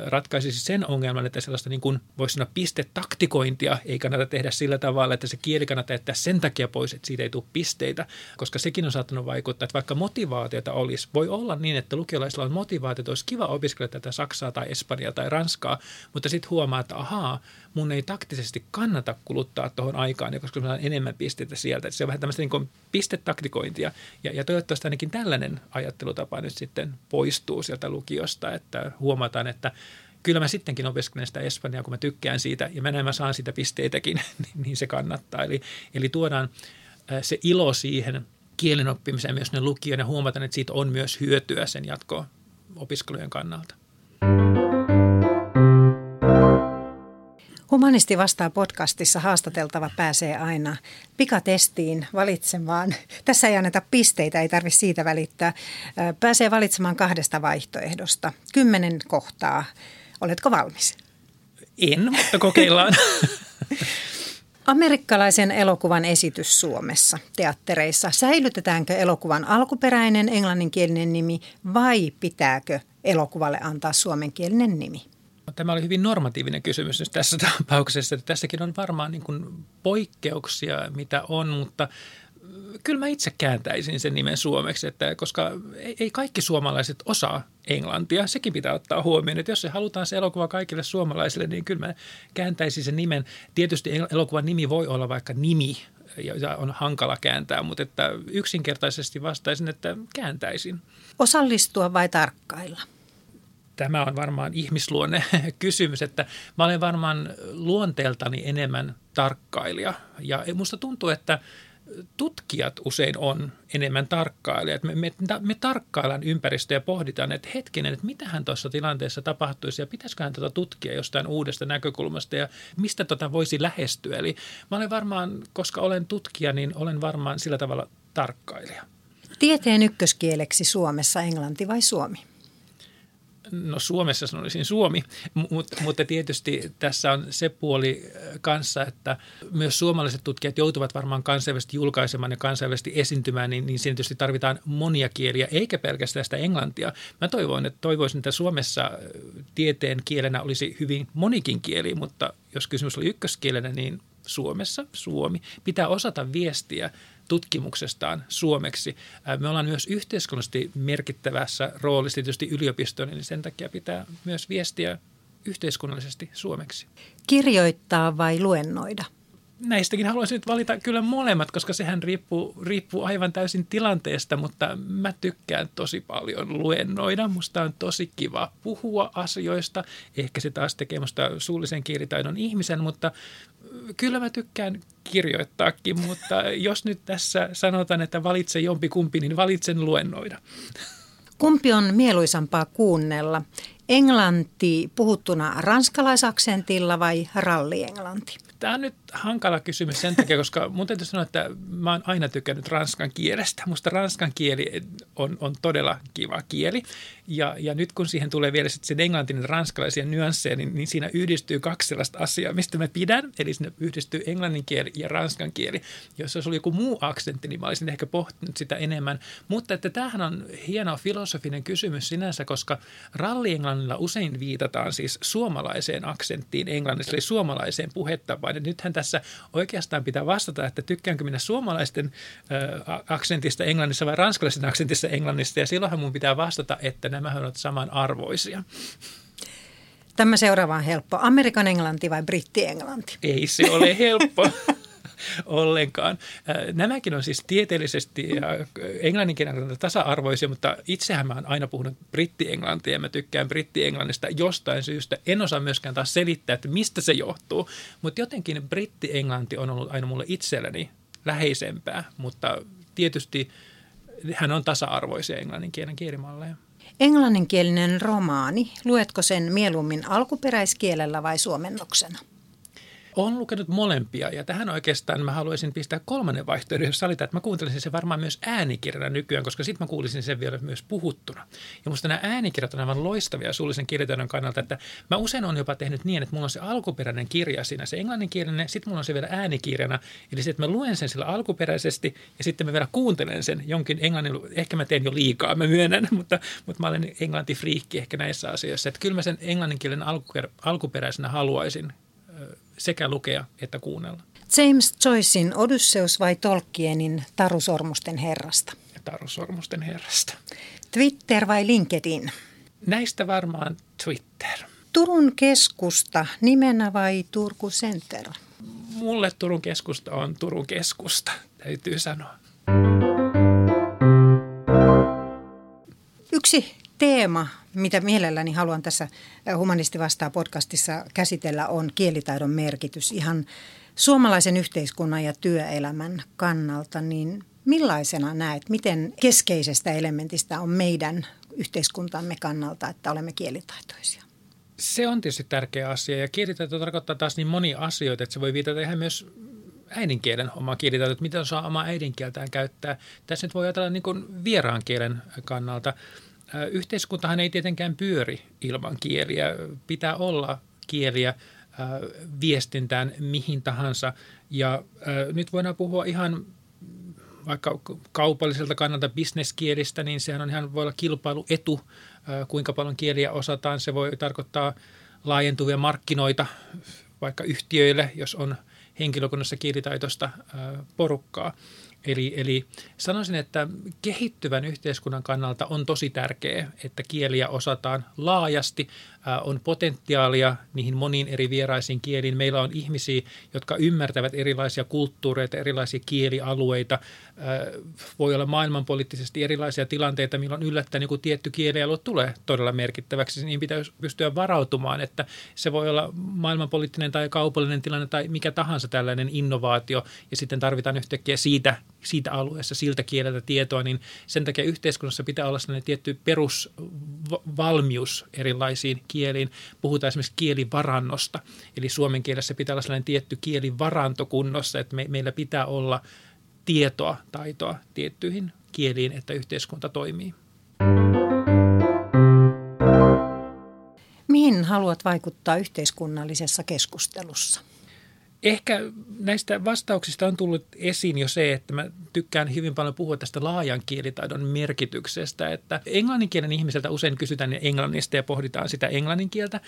ratkaisisi sen ongelman, että sellaista niin kuin voisi sanoa pistetaktikointia ei kannata tehdä sillä tavalla, että se kieli kannattaa jättää sen takia pois, että siitä ei tule pisteitä, koska sekin on saattanut vaikuttaa, että vaikka motivaatiota olisi, voi olla niin, että lukiolaisilla on motivaatio, että olisi kiva opiskella tätä Saksaa tai Espanjaa tai Ranskaa, mutta sitten huomaa, että ahaa, mun ei taktisesti kannata kuluttaa tuohon aikaan, koska mä enemmän pisteitä sieltä. Se on vähän tämmöistä niin pistetaktikointia ja, ja toivottavasti ainakin tällainen ajattelutapa nyt sitten poistuu sieltä lukiosta, että huomataan, että kyllä mä sittenkin opiskelen sitä Espanjaa, kun mä tykkään siitä ja mä näin mä saan sitä pisteitäkin, *laughs* niin, niin se kannattaa. Eli, eli tuodaan se ilo siihen kielen oppimiseen myös ne lukijoille ja huomataan, että siitä on myös hyötyä sen jatko-opiskelujen kannalta. Humanisti vastaa podcastissa haastateltava pääsee aina pikatestiin valitsemaan. Tässä ei anneta pisteitä, ei tarvitse siitä välittää. Pääsee valitsemaan kahdesta vaihtoehdosta. Kymmenen kohtaa. Oletko valmis? En, mutta kokeillaan. *laughs* Amerikkalaisen elokuvan esitys Suomessa teattereissa. Säilytetäänkö elokuvan alkuperäinen englanninkielinen nimi vai pitääkö elokuvalle antaa suomenkielinen nimi? Tämä oli hyvin normatiivinen kysymys tässä *laughs* tapauksessa. Että tässäkin on varmaan niin kuin poikkeuksia, mitä on, mutta kyllä mä itse kääntäisin sen nimen suomeksi, että koska ei kaikki suomalaiset osaa englantia. Sekin pitää ottaa huomioon, että jos se halutaan se elokuva kaikille suomalaisille, niin kyllä mä kääntäisin sen nimen. Tietysti elokuvan nimi voi olla vaikka nimi, ja on hankala kääntää, mutta että yksinkertaisesti vastaisin, että kääntäisin. Osallistua vai tarkkailla? Tämä on varmaan ihmisluonne *laughs* kysymys, että mä olen varmaan luonteeltani enemmän tarkkailija. Ja musta tuntuu, että tutkijat usein on enemmän tarkkailijat. Me, me, me tarkkaillaan ympäristöä ja pohditaan, että hetkinen, että mitähän tuossa tilanteessa tapahtuisi ja pitäisiköhän tätä tutkia jostain uudesta näkökulmasta ja mistä tota voisi lähestyä. Eli mä olen varmaan, koska olen tutkija, niin olen varmaan sillä tavalla tarkkailija. Tieteen ykköskieleksi Suomessa englanti vai suomi? No Suomessa sanoisin Suomi, mutta, mutta tietysti tässä on se puoli äh, kanssa, että myös suomalaiset tutkijat joutuvat varmaan kansainvälisesti julkaisemaan ja kansainvälisesti esiintymään, niin, niin siinä tietysti tarvitaan monia kieliä, eikä pelkästään sitä englantia. Mä toivoin, että toivoisin, että Suomessa äh, tieteen kielenä olisi hyvin monikin kieli, mutta jos kysymys oli ykköskielenä, niin Suomessa Suomi. Pitää osata viestiä tutkimuksestaan suomeksi. Me ollaan myös yhteiskunnallisesti merkittävässä roolissa tietysti yliopistoon, niin sen takia pitää myös viestiä yhteiskunnallisesti suomeksi. Kirjoittaa vai luennoida? näistäkin haluaisin nyt valita kyllä molemmat, koska sehän riippuu, riippuu aivan täysin tilanteesta, mutta mä tykkään tosi paljon luennoida. Musta on tosi kiva puhua asioista. Ehkä se taas tekee musta suullisen kielitaidon ihmisen, mutta kyllä mä tykkään kirjoittaakin, mutta jos nyt tässä sanotaan, että valitse jompi kumpi, niin valitsen luennoida. Kumpi on mieluisampaa kuunnella? Englanti puhuttuna ranskalaisaksentilla vai rallienglanti? Tämä on nyt hankala kysymys sen takia, koska mun täytyy sanoa, että mä oon aina tykännyt ranskan kielestä. Musta ranskan kieli on, on todella kiva kieli. Ja, ja nyt kun siihen tulee vielä sitten sen englantin ranskalaisia nyansseja, niin, niin siinä yhdistyy kaksi sellaista asiaa, mistä mä pidän. Eli sinne yhdistyy englannin kieli ja ranskan kieli. Jos olisi ollut joku muu aksentti, niin mä olisin ehkä pohtinut sitä enemmän. Mutta että tämähän on hieno filosofinen kysymys sinänsä, koska ralli-englannilla usein viitataan siis suomalaiseen aksenttiin englannissa, eli suomalaiseen puhettapaan. Ja nythän tässä oikeastaan pitää vastata, että tykkäänkö minä suomalaisten äh, aksentista englannissa vai ranskalaisen aksentissa englannista. Ja silloinhan mun pitää vastata, että nämä ovat samanarvoisia. Tämä seuraava on helppo. Amerikan englanti vai britti-englanti? Ei se ole helppo. Ollenkaan. Nämäkin on siis tieteellisesti ja englanninkielellä tasa-arvoisia, mutta itsehän mä oon aina puhunut britti-englantia ja mä tykkään britti-englannista jostain syystä. En osaa myöskään taas selittää, että mistä se johtuu, mutta jotenkin britti-englanti on ollut aina mulle itselleni läheisempää, mutta tietysti hän on tasa-arvoisia englanninkielen kielimalleja. Englanninkielinen romaani, luetko sen mieluummin alkuperäiskielellä vai suomennoksena? Olen lukenut molempia ja tähän oikeastaan mä haluaisin pistää kolmannen vaihtoehdon, jos salita, että mä kuuntelisin sen varmaan myös äänikirjana nykyään, koska sitten mä kuulisin sen vielä myös puhuttuna. Ja musta nämä äänikirjat on aivan loistavia suullisen kirjoitajana kannalta, että mä usein on jopa tehnyt niin, että mulla on se alkuperäinen kirja siinä, se englanninkielinen, sitten mulla on se vielä äänikirjana, eli että mä luen sen sillä alkuperäisesti ja sitten mä vielä kuuntelen sen jonkin englannin, ehkä mä teen jo liikaa, mä myönnän, *laughs* mutta, mutta mä olen englantifriikki ehkä näissä asioissa, että kyllä mä sen englanninkielen alkuperäisenä haluaisin sekä lukea että kuunnella. James Joycein Odysseus vai Tolkienin Tarusormusten herrasta? Tarusormusten herrasta. Twitter vai LinkedIn? Näistä varmaan Twitter. Turun keskusta nimenä vai Turku Center? Mulle Turun keskusta on Turun keskusta, täytyy sanoa. Yksi teema, mitä mielelläni haluan tässä Humanisti vastaa podcastissa käsitellä, on kielitaidon merkitys ihan suomalaisen yhteiskunnan ja työelämän kannalta. Niin millaisena näet, miten keskeisestä elementistä on meidän yhteiskuntamme kannalta, että olemme kielitaitoisia? Se on tietysti tärkeä asia ja kielitaito tarkoittaa taas niin monia asioita, että se voi viitata ihan myös äidinkielen omaa kielitaitoa, että miten osaa omaa äidinkieltään käyttää. Tässä nyt voi ajatella niin kuin vieraan kielen kannalta – Yhteiskuntahan ei tietenkään pyöri ilman kieliä. Pitää olla kieliä viestintään mihin tahansa. Ja nyt voidaan puhua ihan vaikka kaupalliselta kannalta bisneskielistä, niin sehän on ihan voi olla kilpailuetu, kuinka paljon kieliä osataan. Se voi tarkoittaa laajentuvia markkinoita vaikka yhtiöille, jos on henkilökunnassa kielitaitoista porukkaa. Eli, eli sanoisin, että kehittyvän yhteiskunnan kannalta on tosi tärkeää, että kieliä osataan laajasti, on potentiaalia niihin moniin eri vieraisiin kieliin. Meillä on ihmisiä, jotka ymmärtävät erilaisia kulttuureita, erilaisia kielialueita. Voi olla maailmanpoliittisesti erilaisia tilanteita, milloin yllättäen joku tietty kielialue tulee todella merkittäväksi. Niin pitää pystyä varautumaan, että se voi olla maailmanpoliittinen tai kaupallinen tilanne tai mikä tahansa tällainen innovaatio, ja sitten tarvitaan yhtäkkiä siitä siitä alueessa, siltä kieleltä tietoa, niin sen takia yhteiskunnassa pitää olla sellainen tietty perusvalmius erilaisiin kieliin. Puhutaan esimerkiksi kielivarannosta, eli suomen kielessä pitää olla sellainen tietty kielivaranto kunnossa, että me, meillä pitää olla tietoa, taitoa tiettyihin kieliin, että yhteiskunta toimii. Mihin haluat vaikuttaa yhteiskunnallisessa keskustelussa? Ehkä näistä vastauksista on tullut esiin jo se, että mä tykkään hyvin paljon puhua tästä laajan kielitaidon merkityksestä, että englanninkielen ihmiseltä usein kysytään englannista ja pohditaan sitä englanninkieltä,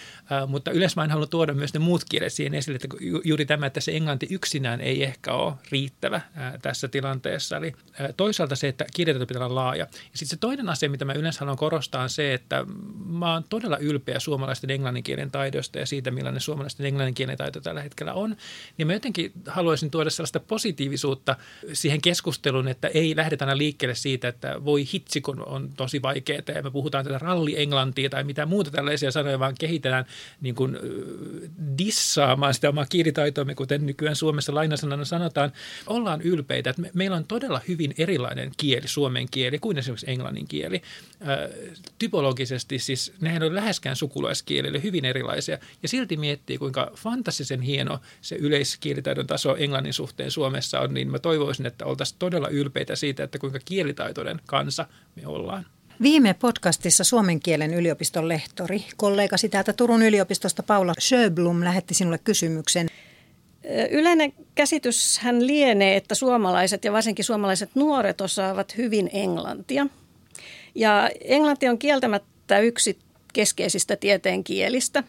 mutta yleensä mä en halua tuoda myös ne muut kielet siihen esille, että juuri tämä, että se englanti yksinään ei ehkä ole riittävä tässä tilanteessa. Eli toisaalta se, että kielitaito pitää olla laaja. Ja sitten se toinen asia, mitä mä yleensä haluan korostaa on se, että mä oon todella ylpeä suomalaisten englanninkielen taidosta ja siitä, millainen suomalaisten englanninkielen taito tällä hetkellä on. Niin mä jotenkin haluaisin tuoda sellaista positiivisuutta siihen keskusteluun, että ei lähdetä aina liikkeelle siitä, että voi hitsi, kun on tosi vaikeaa ja me puhutaan tätä ralli-englantia tai mitä muuta tällaisia sanoja, vaan kehitellään niin kuin dissaamaan sitä omaa kielitaitoamme, kuten nykyään Suomessa lainasanana sanotaan. Ollaan ylpeitä, että me, meillä on todella hyvin erilainen kieli, suomen kieli, kuin esimerkiksi englannin kieli. typologisesti siis nehän on läheskään sukulaiskielille hyvin erilaisia ja silti miettii, kuinka fantastisen hieno se yleiskielitaidon taso englannin suhteen Suomessa on, niin mä toivoisin, että oltaisiin todella ylpeitä siitä, että kuinka kielitaitoinen kansa me ollaan. Viime podcastissa suomen kielen yliopiston lehtori, kollegasi täältä Turun yliopistosta Paula Sjöblom lähetti sinulle kysymyksen. Yleinen käsitys hän lienee, että suomalaiset ja varsinkin suomalaiset nuoret osaavat hyvin englantia. Ja englanti on kieltämättä yksi keskeisistä tieteen kielistä,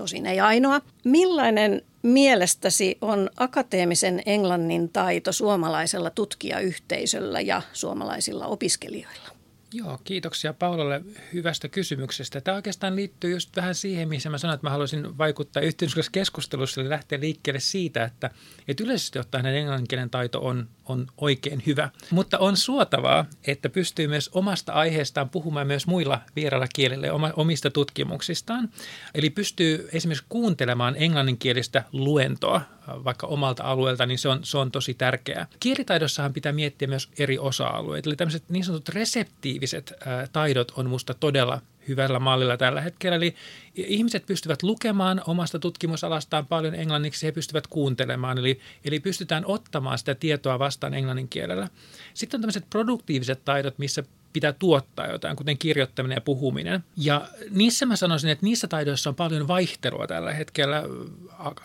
tosin ei ainoa. Millainen mielestäsi on akateemisen englannin taito suomalaisella tutkijayhteisöllä ja suomalaisilla opiskelijoilla? Joo, kiitoksia Paulalle hyvästä kysymyksestä. Tämä oikeastaan liittyy just vähän siihen, missä mä sanoin, että mä haluaisin vaikuttaa yhteiskunnallisessa keskustelussa, eli lähteä liikkeelle siitä, että, että yleisesti ottaen englanninkielen taito on, on oikein hyvä. Mutta on suotavaa, että pystyy myös omasta aiheestaan puhumaan myös muilla vierailla kielillä ja omista tutkimuksistaan. Eli pystyy esimerkiksi kuuntelemaan englanninkielistä luentoa vaikka omalta alueelta, niin se on, se on tosi tärkeää. Kielitaidossahan pitää miettiä myös eri osa-alueita. Eli tämmöiset niin sanotut reseptiiviset ää, taidot on musta todella hyvällä mallilla tällä hetkellä. Eli ihmiset pystyvät lukemaan omasta tutkimusalastaan paljon englanniksi, he pystyvät kuuntelemaan, eli, eli pystytään ottamaan sitä tietoa vastaan englannin kielellä. Sitten on tämmöiset produktiiviset taidot, missä pitää tuottaa jotain, kuten kirjoittaminen ja puhuminen. Ja niissä mä sanoisin, että niissä taidoissa on paljon vaihtelua tällä hetkellä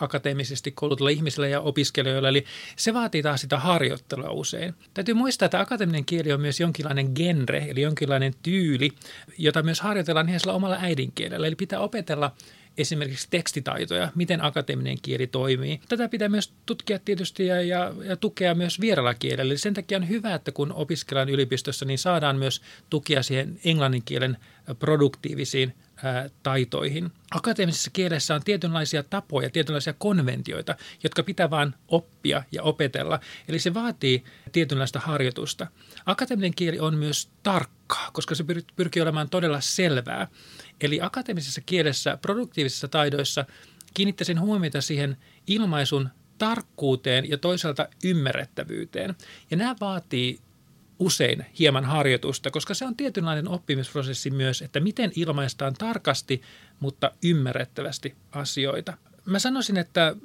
akateemisesti koulutulla ihmisillä ja opiskelijoilla, eli se vaatii taas sitä harjoittelua usein. Täytyy muistaa, että akateeminen kieli on myös jonkinlainen genre, eli jonkinlainen tyyli, jota myös harjoitellaan ihan omalla äidinkielellä, eli pitää opetella esimerkiksi tekstitaitoja, miten akateeminen kieli toimii. Tätä pitää myös tutkia tietysti ja, ja, ja tukea myös vieralla kielellä. Eli sen takia on hyvä, että kun opiskellaan yliopistossa, niin saadaan myös tukia siihen englannin kielen produktiivisiin ää, taitoihin. Akateemisessa kielessä on tietynlaisia tapoja, tietynlaisia konventioita, jotka pitää vain oppia ja opetella. Eli se vaatii tietynlaista harjoitusta. Akateeminen kieli on myös tarkkaa, koska se pyrkii olemaan todella selvää. Eli akateemisessa kielessä, produktiivisissa taidoissa kiinnittäisin huomiota siihen ilmaisun tarkkuuteen ja toisaalta ymmärrettävyyteen. Ja nämä vaatii usein hieman harjoitusta, koska se on tietynlainen oppimisprosessi myös, että miten ilmaistaan tarkasti, mutta ymmärrettävästi asioita. Mä sanoisin, että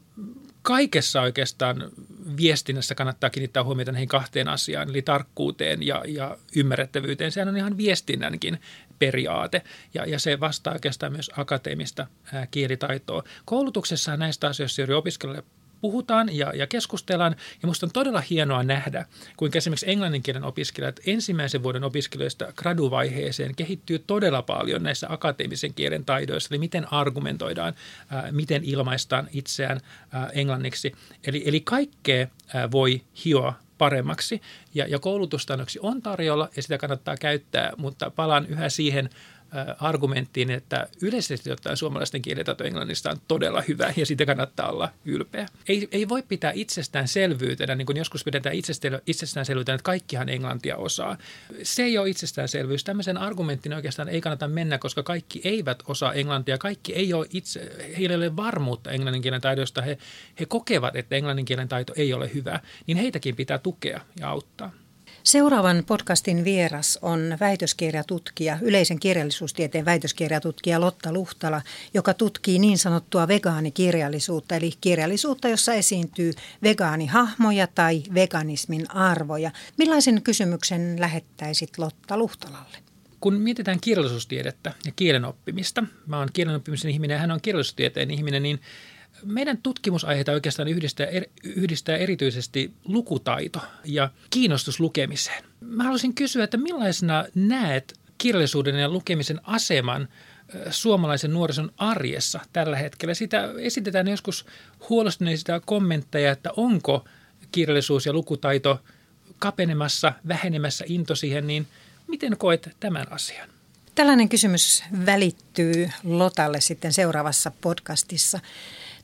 kaikessa oikeastaan viestinnässä kannattaa kiinnittää huomiota näihin kahteen asiaan, eli tarkkuuteen ja, ja ymmärrettävyyteen. Sehän on ihan viestinnänkin periaate ja, ja se vastaa oikeastaan myös akateemista ää, kielitaitoa. Koulutuksessa näistä asioista juuri opiskelijoille puhutaan ja, ja keskustellaan. Ja minusta on todella hienoa nähdä, kuinka esimerkiksi englanninkielen opiskelijat ensimmäisen vuoden opiskelijoista graduvaiheeseen kehittyy todella paljon näissä akateemisen kielen taidoissa, eli miten argumentoidaan, ää, miten ilmaistaan itseään ää, englanniksi. Eli, eli kaikkea ää, voi hioa paremmaksi. Ja, ja koulutusta on tarjolla ja sitä kannattaa käyttää, mutta palaan yhä siihen argumenttiin, että yleisesti ottaen suomalaisten kielitaito englannista on todella hyvä ja siitä kannattaa olla ylpeä. Ei, ei voi pitää itsestäänselvyytenä, niin kuin joskus pidetään itsestäänselvyytenä, että kaikkihan englantia osaa. Se ei ole itsestäänselvyys. Tämmöisen argumenttiin oikeastaan ei kannata mennä, koska kaikki eivät osaa englantia. Kaikki ei ole itse, heillä ei ole varmuutta englannin kielen taidosta. He, he kokevat, että englannin kielen taito ei ole hyvä, niin heitäkin pitää tukea ja auttaa. Seuraavan podcastin vieras on väitöskirjatutkija, yleisen kirjallisuustieteen väitöskirjatutkija Lotta Luhtala, joka tutkii niin sanottua vegaanikirjallisuutta, eli kirjallisuutta, jossa esiintyy vegaanihahmoja tai veganismin arvoja. Millaisen kysymyksen lähettäisit Lotta Luhtalalle? kun mietitään kirjallisuustiedettä ja kielen oppimista, mä oon kielen oppimisen ihminen ja hän on kirjallisuustieteen ihminen, niin meidän tutkimusaiheita oikeastaan yhdistää, yhdistää erityisesti lukutaito ja kiinnostus lukemiseen. Mä haluaisin kysyä, että millaisena näet kirjallisuuden ja lukemisen aseman suomalaisen nuorison arjessa tällä hetkellä. Sitä esitetään joskus huolestuneista kommentteja, että onko kirjallisuus ja lukutaito kapenemassa, vähenemässä into siihen, niin miten koet tämän asian? Tällainen kysymys välittyy Lotalle sitten seuraavassa podcastissa.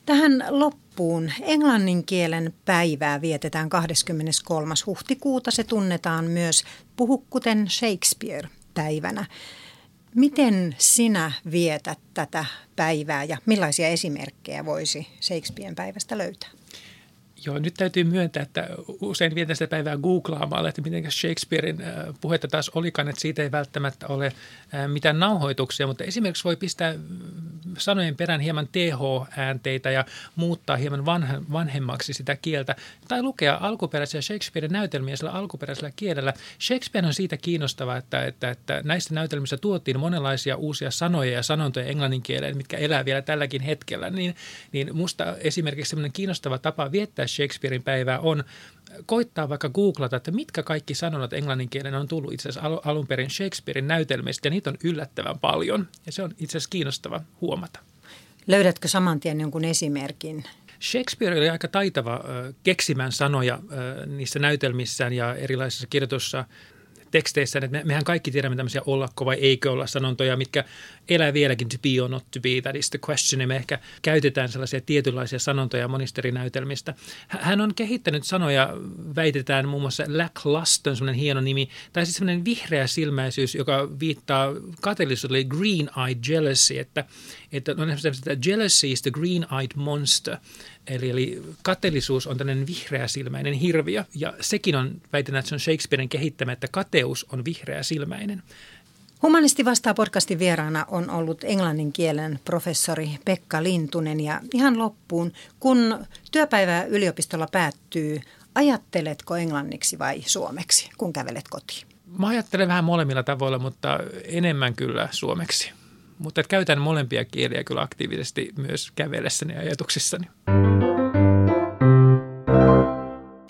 Tähän loppuun englannin kielen päivää vietetään 23. huhtikuuta. Se tunnetaan myös puhukkuten Shakespeare-päivänä. Miten sinä vietät tätä päivää ja millaisia esimerkkejä voisi Shakespearen päivästä löytää? Joo, nyt täytyy myöntää, että usein vietän sitä päivää googlaamalla, että miten Shakespearein äh, puhetta taas olikaan, että siitä ei välttämättä ole äh, mitään nauhoituksia, mutta esimerkiksi voi pistää sanojen perään hieman TH-äänteitä ja muuttaa hieman vanhemmaksi sitä kieltä tai lukea alkuperäisiä Shakespearein näytelmiä sillä alkuperäisellä kielellä. Shakespeare on siitä kiinnostava, että, että, että näissä näytelmissä tuotiin monenlaisia uusia sanoja ja sanontoja englannin kieleen, mitkä elää vielä tälläkin hetkellä, niin, niin musta esimerkiksi sellainen kiinnostava tapa viettää Shakespearein päivää on koittaa vaikka googlata, että mitkä kaikki sanonnat englannin kielen on tullut itse asiassa alun perin Shakespearein näytelmistä, ja niitä on yllättävän paljon, ja se on itse asiassa kiinnostava huomata. Löydätkö saman tien jonkun esimerkin? Shakespeare oli aika taitava keksimään sanoja niissä näytelmissään ja erilaisissa kirjoitussa teksteissä, että me, mehän kaikki tiedämme tämmöisiä ollakko vai eikö olla sanontoja, mitkä elää vieläkin to be or not to be, that is the question, ja me ehkä käytetään sellaisia tietynlaisia sanontoja monisterinäytelmistä. Hän on kehittänyt sanoja, väitetään muun muassa lackluster, semmoinen hieno nimi, tai siis semmoinen vihreä silmäisyys, joka viittaa kateellisuudelle green-eyed jealousy, että, että on että jealousy is the green-eyed monster, Eli, eli kateellisuus on tämmöinen vihreäsilmäinen hirviö, ja sekin on, väitetään, että se on Shakespearen kehittämä, että kateus on vihreäsilmäinen. Humanisti vastaa podcastin vieraana on ollut englannin kielen professori Pekka Lintunen ja ihan loppuun, kun työpäivä yliopistolla päättyy, ajatteletko englanniksi vai suomeksi, kun kävelet kotiin? Mä ajattelen vähän molemmilla tavoilla, mutta enemmän kyllä suomeksi. Mutta käytän molempia kieliä kyllä aktiivisesti myös kävellessäni ja ajatuksissani.